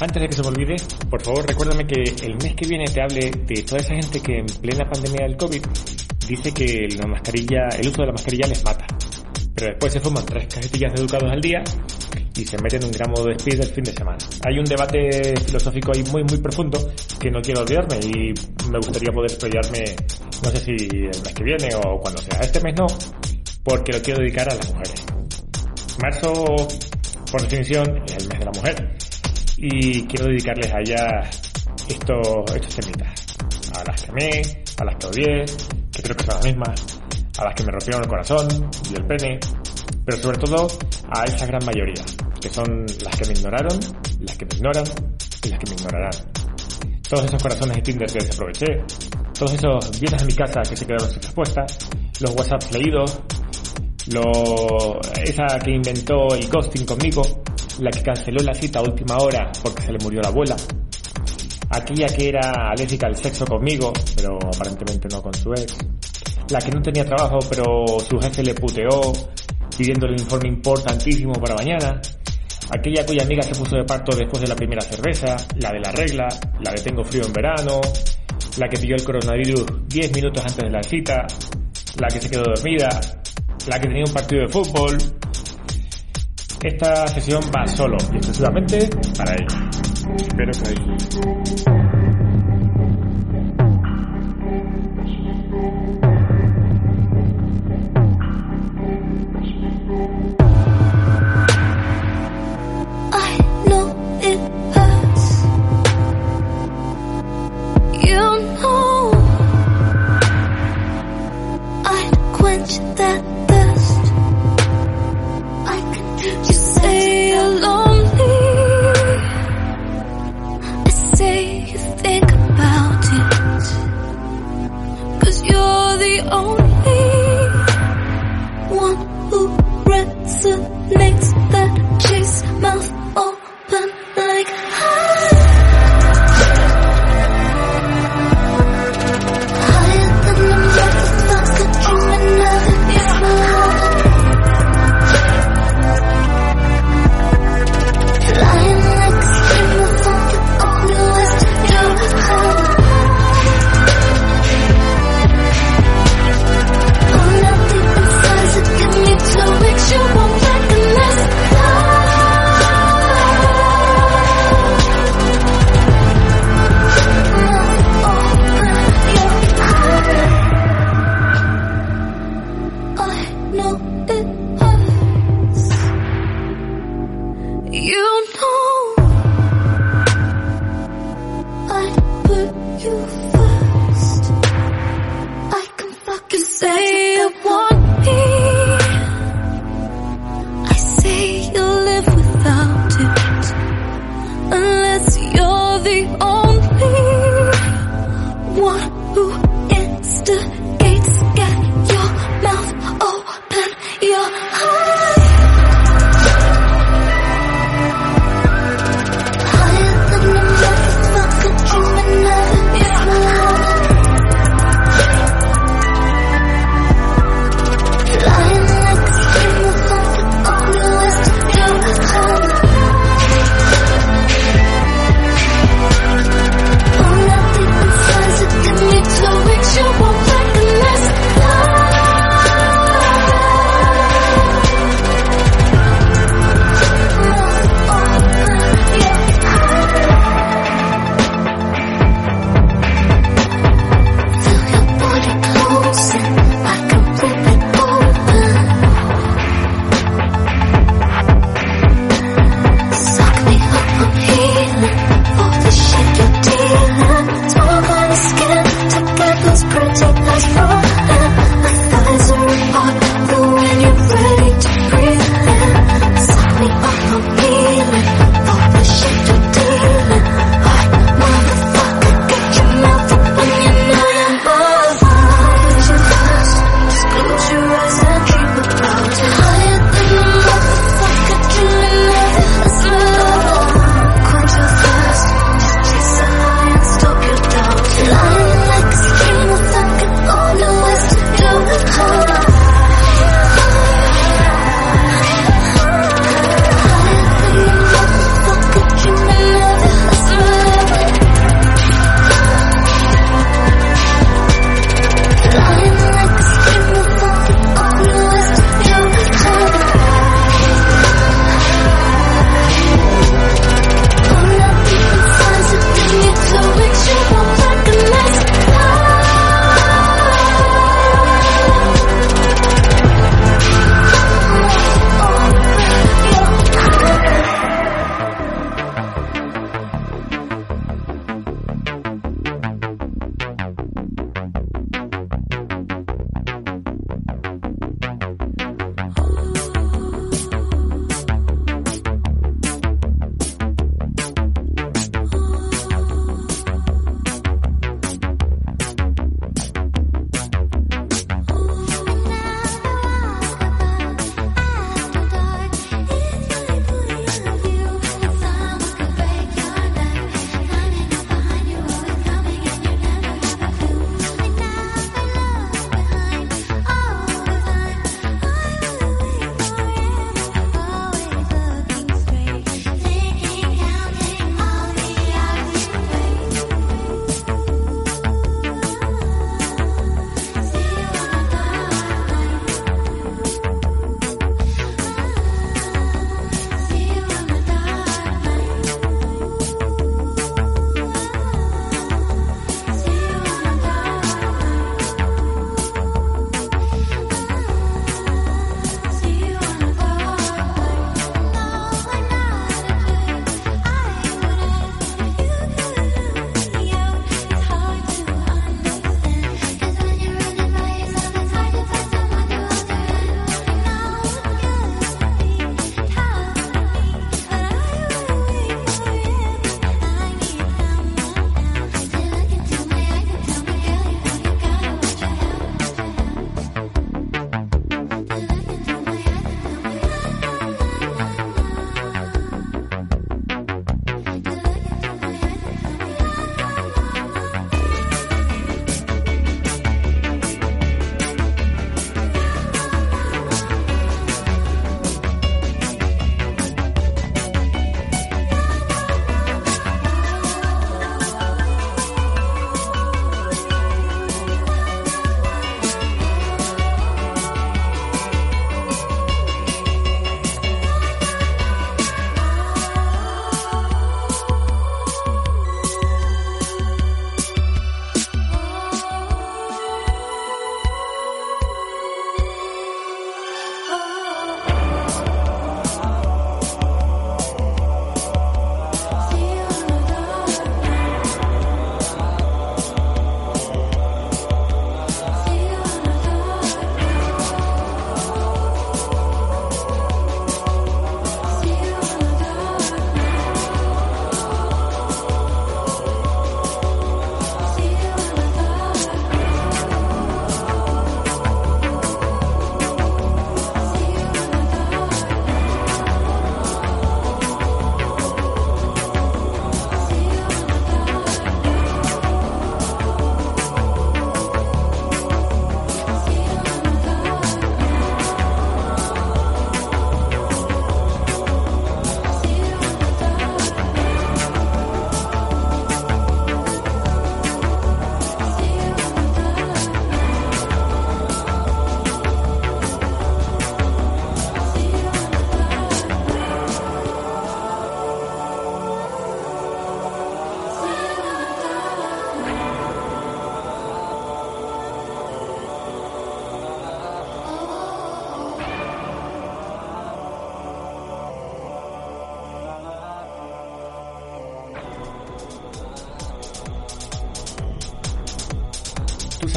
Antes de que se me olvide, por favor recuérdame que el mes que viene te hable de toda esa gente que en plena pandemia del COVID dice que la mascarilla, el uso de la mascarilla les mata. Pero después se fuman tres cajetillas de educados al día y se meten un gramo de speed el fin de semana. Hay un debate filosófico ahí muy muy profundo que no quiero olvidarme y me gustaría poder explayarme, no sé si el mes que viene o cuando sea. Este mes no, porque lo quiero dedicar a las mujeres. Marzo, por definición, es el mes de la mujer y quiero dedicarles a estos, estos temitas. A las que amé, a las que odié, que creo que son las mismas, a las que me rompieron el corazón y el pene, pero sobre todo a esa gran mayoría, que son las que me ignoraron, las que me ignoran y las que me ignorarán. Todos esos corazones de Tinder que desaproveché, todos esos bienes a mi casa que se quedaron sin respuesta, los WhatsApp leídos, lo, esa que inventó el ghosting conmigo, la que canceló la cita a última hora porque se le murió la abuela, aquella que era alérgica al sexo conmigo, pero aparentemente no con su ex, la que no tenía trabajo pero su jefe le puteó pidiéndole un informe importantísimo para mañana, aquella cuya amiga se puso de parto después de la primera cerveza, la de la regla, la de tengo frío en verano, la que pilló el coronavirus 10 minutos antes de la cita, la que se quedó dormida, la que tenía un partido de fútbol. Esta sesión va solo y exclusivamente para ella. Espero que You're the only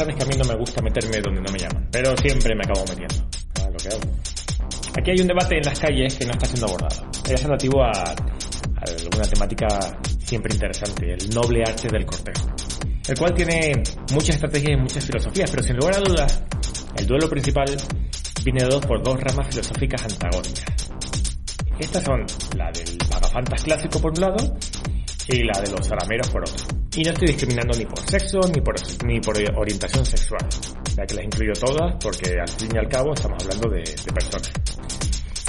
sabes que a mí no me gusta meterme donde no me llaman, pero siempre me acabo metiendo. Ah, lo que hago. Aquí hay un debate en las calles que no está siendo abordado. Es relativo a, a una temática siempre interesante, el noble arte del cortejo. El cual tiene muchas estrategias y muchas filosofías, pero sin lugar a dudas, el duelo principal viene dado por dos ramas filosóficas antagónicas. Estas son la del pagafantas clásico por un lado y la de los salameros por otro. Y no estoy discriminando ni por sexo ni por, ni por orientación sexual, ya que las incluyo todas porque al fin y al cabo estamos hablando de, de personas.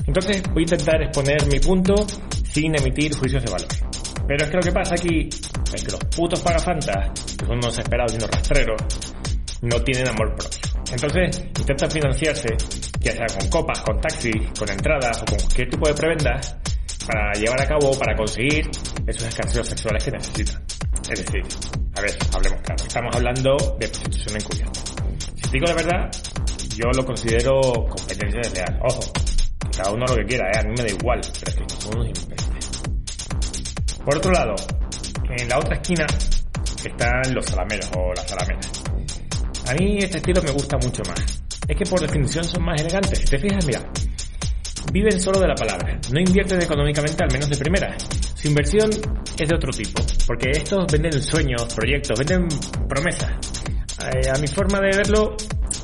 Entonces voy a intentar exponer mi punto sin emitir juicios de valor. Pero es que lo que pasa aquí es que los putos pagafantas, que son unos esperados y unos rastreros, no tienen amor propio. Entonces intentan financiarse, ya sea con copas, con taxis, con entradas o con cualquier tipo de prebendas, para llevar a cabo, para conseguir esos escarceos sexuales que necesitan. Es decir, a ver, hablemos claro, estamos hablando de prostitución encubierta. Si te digo la verdad, yo lo considero competencia desleal. Ojo, cada uno lo que quiera, ¿eh? a mí me da igual, pero es que son unos imbéciles. Por otro lado, en la otra esquina están los salameros o las salameras. A mí este estilo me gusta mucho más. Es que por definición son más elegantes. Si te fijas, mira, viven solo de la palabra, no invierten económicamente al menos de primera. Su inversión es de otro tipo, porque estos venden sueños, proyectos, venden promesas. Eh, a mi forma de verlo,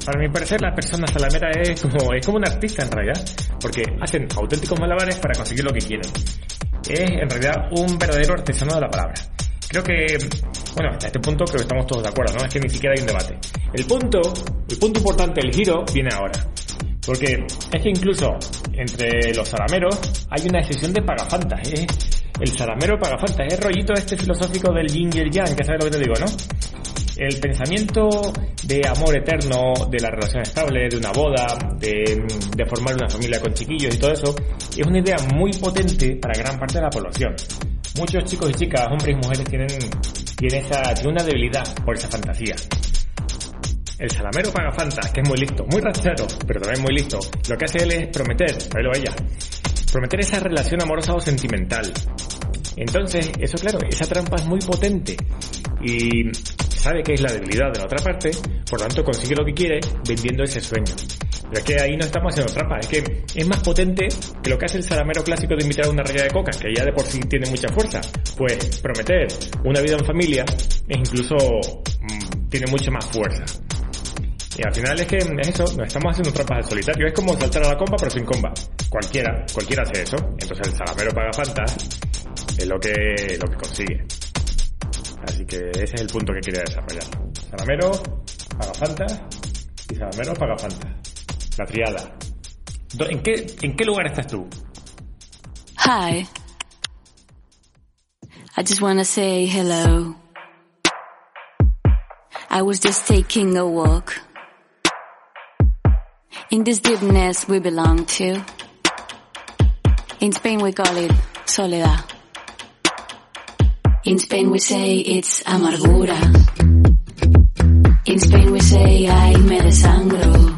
para mi parecer la persona salamera es como, es como un artista en realidad, porque hacen auténticos malabares para conseguir lo que quieren. Es en realidad un verdadero artesano de la palabra. Creo que, bueno, hasta este punto creo que estamos todos de acuerdo, ¿no? Es que ni siquiera hay un debate. El punto, el punto importante, el giro, viene ahora. Porque es que incluso entre los salameros hay una decisión de pagafantas. ¿eh? El salamero pagafantas es el rollito este filosófico del yin y el yang, que sabes lo que te digo, ¿no? El pensamiento de amor eterno, de la relación estable, de una boda, de, formar una familia con chiquillos y todo eso, es una idea muy potente para gran parte de la población. Muchos chicos y chicas, hombres y mujeres tienen, tienen, una debilidad por esa fantasía. El salamero pagafantas, que es muy listo, muy rastrero, pero también muy listo, lo que hace él es prometer, a ella, prometer esa relación amorosa o sentimental. Entonces, eso claro, esa trampa es muy potente y sabe que es la debilidad de la otra parte, por lo tanto consigue lo que quiere vendiendo ese sueño. Pero es que ahí no estamos haciendo trampa, es que es más potente que lo que hace el salamero clásico de invitar a una raya de coca, que ya de por sí tiene mucha fuerza. Pues prometer una vida en familia es incluso mmm, tiene mucha más fuerza. Y al final es que es eso, nos estamos haciendo trampas al solitario. Es como saltar a la comba pero sin comba. Cualquiera, cualquiera hace eso. Entonces el salamero paga fantas es lo que, lo que consigue. Así que ese es el punto que quería desarrollar. Salamero, paga fantas y Salamero, paga fantas. La triada. ¿En qué, ¿En qué lugar estás tú? Hi. I just wanna say hello. I was just taking a walk. In this deepness we belong to. In Spain we call it soledad. In Spain we say it's amargura. In Spain we say ay me desangro.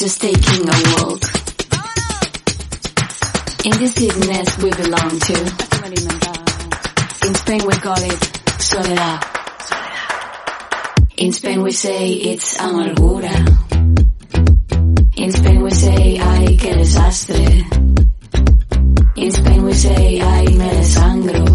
Just taking a walk. In this deepness we belong to. In Spain we call it soledad. In Spain we say it's amargura. In Spain we say ay qué desastre. In Spain we say ay me desangro.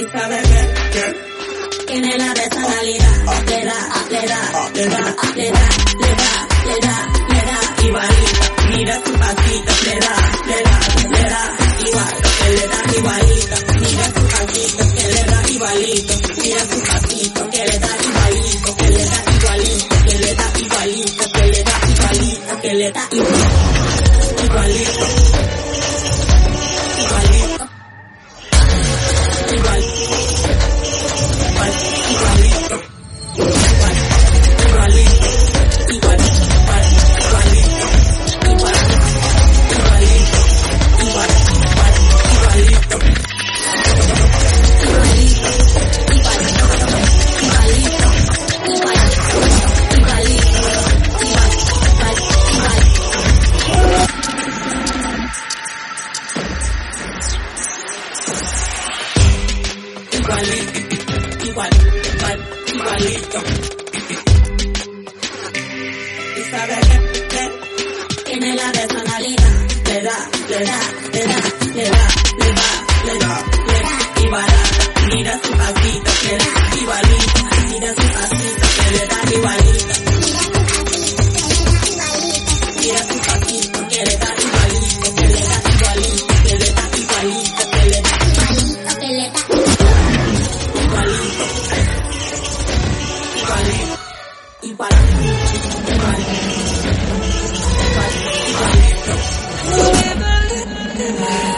y sabe que, que tiene la personalidad. Le da, le da, le da, le da, le da, le da, le da, igualita. Mira su pasito, le da, le da, le da, igual, que le da igualito. Mira su pasito, que le da igualito. Mira su pasito, que le da igualito, que le da igualito, que le da igualito, que le da igualito, que le da igualito. Igualito. Thank you.